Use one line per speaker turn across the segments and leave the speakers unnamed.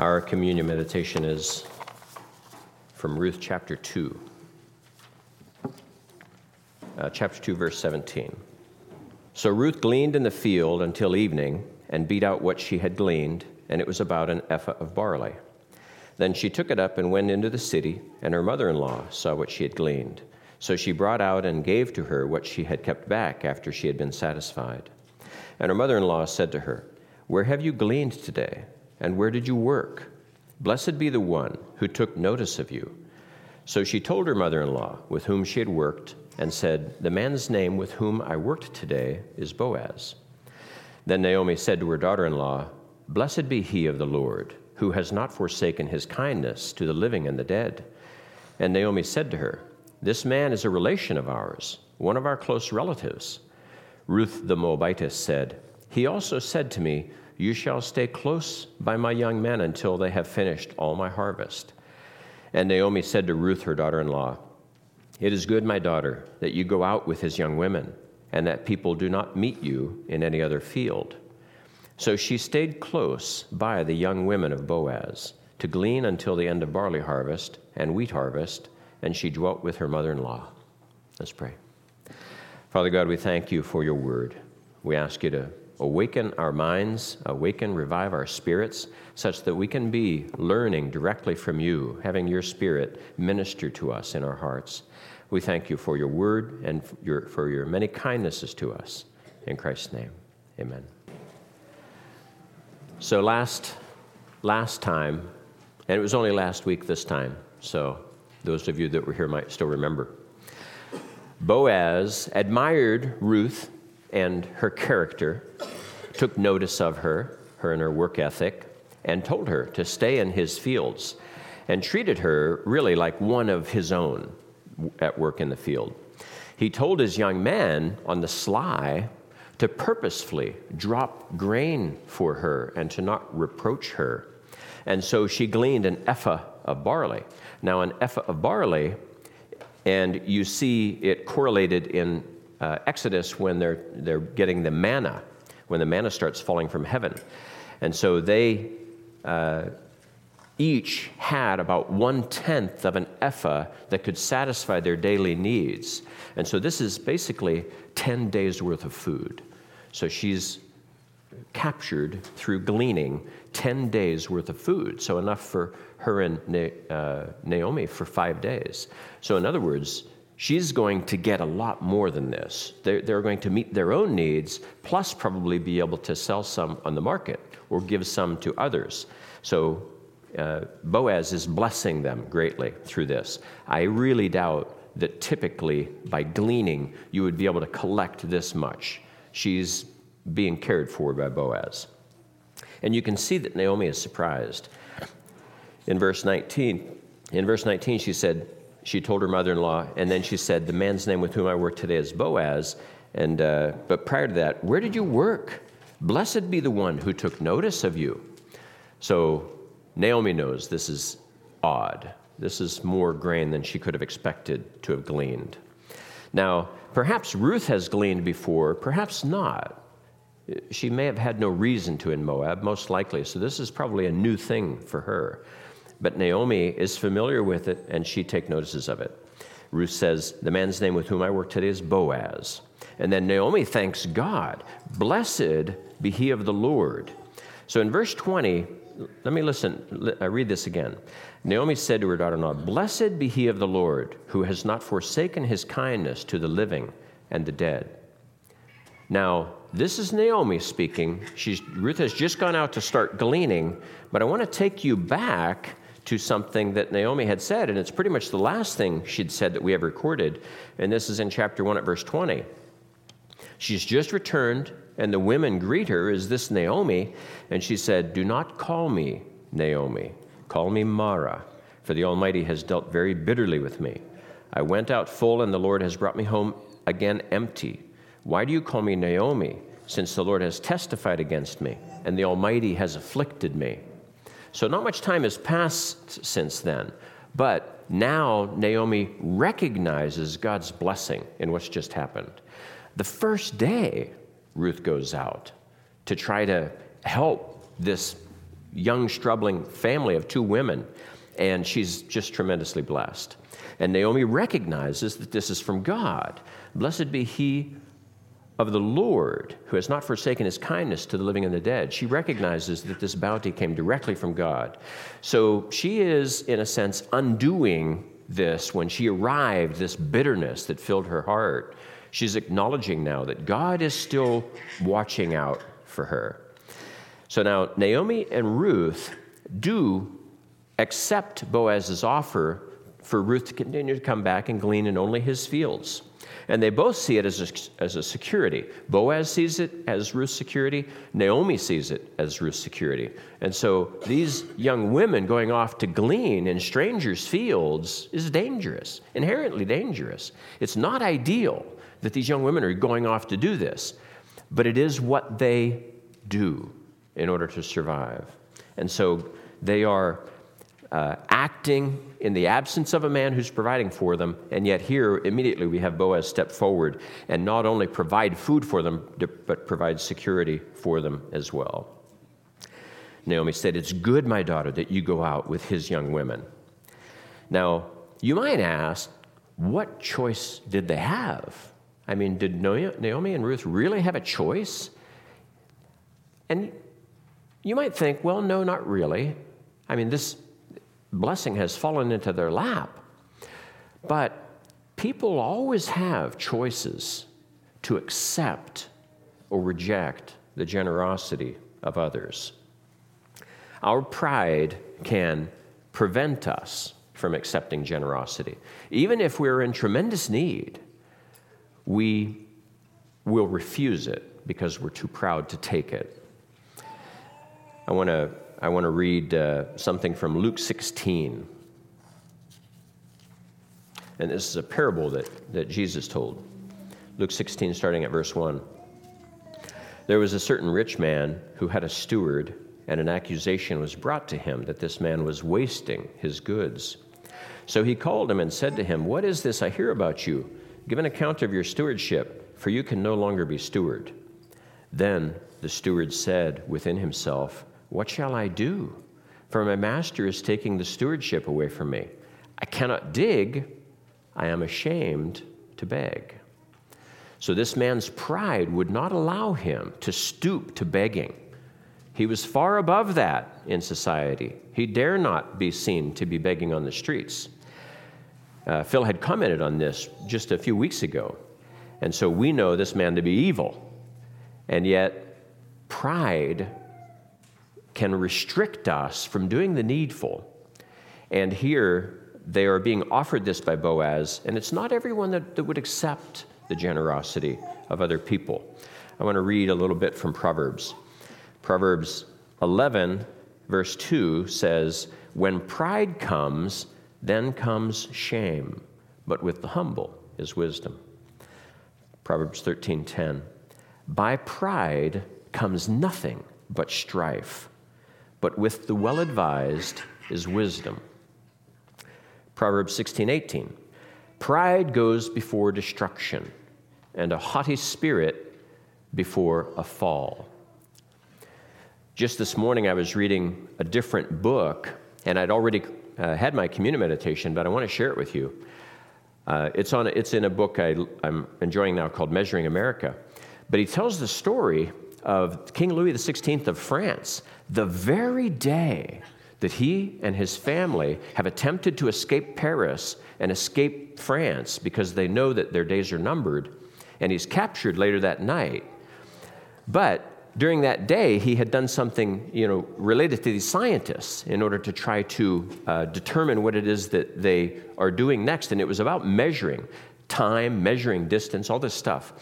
Our communion meditation is from Ruth chapter 2. Uh, chapter 2, verse 17. So Ruth gleaned in the field until evening and beat out what she had gleaned, and it was about an ephah of barley. Then she took it up and went into the city, and her mother in law saw what she had gleaned. So she brought out and gave to her what she had kept back after she had been satisfied. And her mother in law said to her, Where have you gleaned today? And where did you work? Blessed be the one who took notice of you. So she told her mother in law, with whom she had worked, and said, The man's name with whom I worked today is Boaz. Then Naomi said to her daughter in law, Blessed be he of the Lord, who has not forsaken his kindness to the living and the dead. And Naomi said to her, This man is a relation of ours, one of our close relatives. Ruth the Moabitess said, He also said to me, You shall stay close by my young men until they have finished all my harvest. And Naomi said to Ruth, her daughter in law, It is good, my daughter, that you go out with his young women and that people do not meet you in any other field. So she stayed close by the young women of Boaz to glean until the end of barley harvest and wheat harvest, and she dwelt with her mother in law. Let's pray. Father God, we thank you for your word. We ask you to awaken our minds, awaken, revive our spirits, such that we can be learning directly from you, having your spirit minister to us in our hearts. We thank you for your word and for your, for your many kindnesses to us. In Christ's name, amen. So last, last time, and it was only last week this time, so those of you that were here might still remember. Boaz admired Ruth and her character, took notice of her, her and her work ethic, and told her to stay in his fields and treated her really like one of his own at work in the field. He told his young man on the sly to purposefully drop grain for her and to not reproach her. And so she gleaned an ephah of barley. Now, an ephah of barley, and you see it correlated in uh, Exodus when they're, they're getting the manna, when the manna starts falling from heaven. And so they uh, each had about one tenth of an ephah that could satisfy their daily needs. And so this is basically 10 days worth of food. So she's captured through gleaning 10 days worth of food. So enough for her and uh, Naomi for five days. So, in other words, she's going to get a lot more than this. They're, they're going to meet their own needs, plus probably be able to sell some on the market or give some to others. So uh, Boaz is blessing them greatly through this. I really doubt that typically by gleaning you would be able to collect this much. She's being cared for by Boaz. And you can see that Naomi is surprised. In verse 19, in verse 19 she said, she told her mother-in-law, and then she said, the man's name with whom I work today is Boaz. And, uh, but prior to that, where did you work? Blessed be the one who took notice of you. So Naomi knows this is odd. This is more grain than she could have expected to have gleaned. Now, perhaps Ruth has gleaned before, perhaps not. She may have had no reason to in Moab, most likely, so this is probably a new thing for her. But Naomi is familiar with it, and she takes notices of it. Ruth says, The man's name with whom I work today is Boaz. And then Naomi thanks God. Blessed be he of the Lord. So in verse 20, let me listen. I read this again. Naomi said to her daughter in law, Blessed be he of the Lord, who has not forsaken his kindness to the living and the dead. Now, this is Naomi speaking. She's, Ruth has just gone out to start gleaning, but I want to take you back to something that Naomi had said, and it's pretty much the last thing she'd said that we have recorded, and this is in chapter 1 at verse 20. She's just returned and the women greet her is this Naomi. And she said, Do not call me Naomi, call me Mara, for the Almighty has dealt very bitterly with me. I went out full, and the Lord has brought me home again empty. Why do you call me Naomi, since the Lord has testified against me, and the Almighty has afflicted me? So, not much time has passed since then, but now Naomi recognizes God's blessing in what's just happened. The first day Ruth goes out to try to help this young, struggling family of two women, and she's just tremendously blessed. And Naomi recognizes that this is from God. Blessed be he of the Lord who has not forsaken his kindness to the living and the dead. She recognizes that this bounty came directly from God. So she is, in a sense, undoing this when she arrived, this bitterness that filled her heart. She's acknowledging now that God is still watching out for her. So now Naomi and Ruth do accept Boaz's offer for Ruth to continue to come back and glean in only his fields. And they both see it as a, as a security. Boaz sees it as Ruth's security. Naomi sees it as Ruth's security. And so these young women going off to glean in strangers' fields is dangerous, inherently dangerous. It's not ideal that these young women are going off to do this, but it is what they do in order to survive. And so they are uh, acting in the absence of a man who's providing for them, and yet here immediately we have Boaz step forward and not only provide food for them, but provide security for them as well. Naomi said, It's good, my daughter, that you go out with his young women. Now, you might ask, what choice did they have? I mean, did Naomi and Ruth really have a choice? And you might think, well, no, not really. I mean, this blessing has fallen into their lap. But people always have choices to accept or reject the generosity of others. Our pride can prevent us from accepting generosity. Even if we're in tremendous need, we will refuse it because we're too proud to take it. I want to I want to read uh, something from Luke 16. And this is a parable that, that Jesus told. Luke 16, starting at verse 1. There was a certain rich man who had a steward, and an accusation was brought to him that this man was wasting his goods. So he called him and said to him, What is this I hear about you? Give an account of your stewardship, for you can no longer be steward. Then the steward said within himself, what shall I do? For my master is taking the stewardship away from me. I cannot dig. I am ashamed to beg. So this man's pride would not allow him to stoop to begging. He was far above that in society. He dare not be seen to be begging on the streets. Uh, Phil had commented on this just a few weeks ago. And so we know this man to be evil. And yet, pride can restrict us from doing the needful. And here they are being offered this by Boaz, and it's not everyone that, that would accept the generosity of other people. I want to read a little bit from Proverbs. Proverbs 11, verse 2 says, When pride comes, then comes shame, but with the humble is wisdom. Proverbs 13:10 By pride comes nothing but strife, but with the well advised is wisdom. Proverbs 16:18. Pride goes before destruction, and a haughty spirit before a fall. Just this morning, I was reading a different book, and I'd already uh, had my communion meditation, but I want to share it with you. Uh, it's, on, it's in a book I, I'm enjoying now called Measuring America. But he tells the story of King Louis XVI of France, the very day that he and his family have attempted to escape Paris and escape France because they know that their days are numbered, and he's captured later that night. But during that day, he had done something you know, related to these scientists in order to try to uh, determine what it is that they are doing next. And it was about measuring time, measuring distance, all this stuff.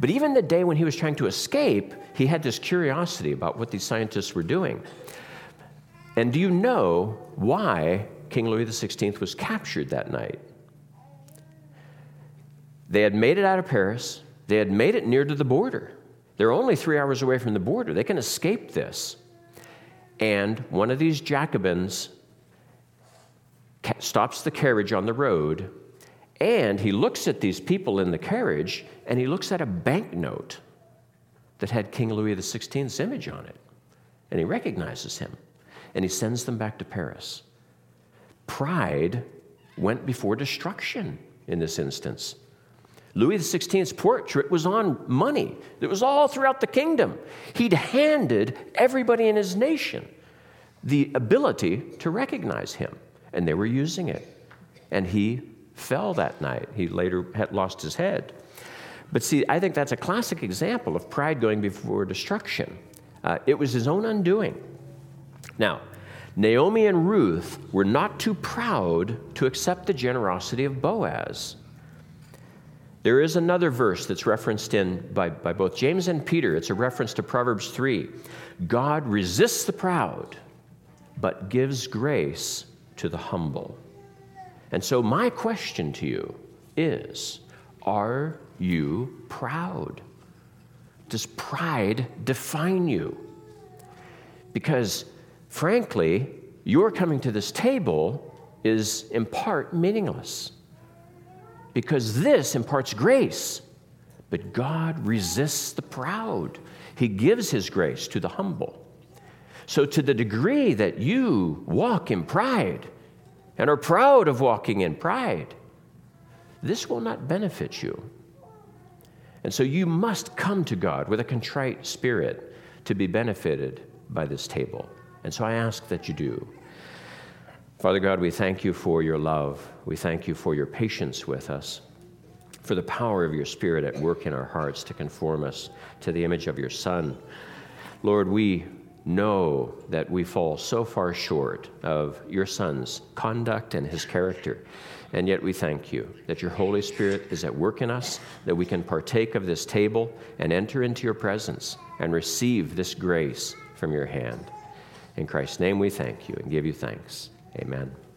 But even the day when he was trying to escape, he had this curiosity about what these scientists were doing. And do you know why King Louis XVI was captured that night? They had made it out of Paris, they had made it near to the border. They're only three hours away from the border. They can escape this. And one of these Jacobins stops the carriage on the road and he looks at these people in the carriage and he looks at a banknote that had King Louis XVI's image on it. And he recognizes him. and he sends them back to Paris. Pride went before destruction in this instance. Louis XVI's portrait was on money. It was all throughout the kingdom. He'd handed everybody in his nation the ability to recognize him, and they were using it. And he fell that night. He later had lost his head. But see, I think that's a classic example of pride going before destruction. Uh, it was his own undoing. Now, Naomi and Ruth were not too proud to accept the generosity of Boaz. There is another verse that's referenced in by, by both James and Peter. It's a reference to Proverbs 3. God resists the proud, but gives grace to the humble. And so, my question to you is Are you proud? Does pride define you? Because, frankly, your coming to this table is in part meaningless because this imparts grace. But God resists the proud, He gives His grace to the humble. So, to the degree that you walk in pride and are proud of walking in pride, this will not benefit you. And so, you must come to God with a contrite spirit to be benefited by this table. And so, I ask that you do. Father God, we thank you for your love. We thank you for your patience with us, for the power of your Spirit at work in our hearts to conform us to the image of your Son. Lord, we know that we fall so far short of your Son's conduct and his character. And yet we thank you that your Holy Spirit is at work in us, that we can partake of this table and enter into your presence and receive this grace from your hand. In Christ's name we thank you and give you thanks. Amen.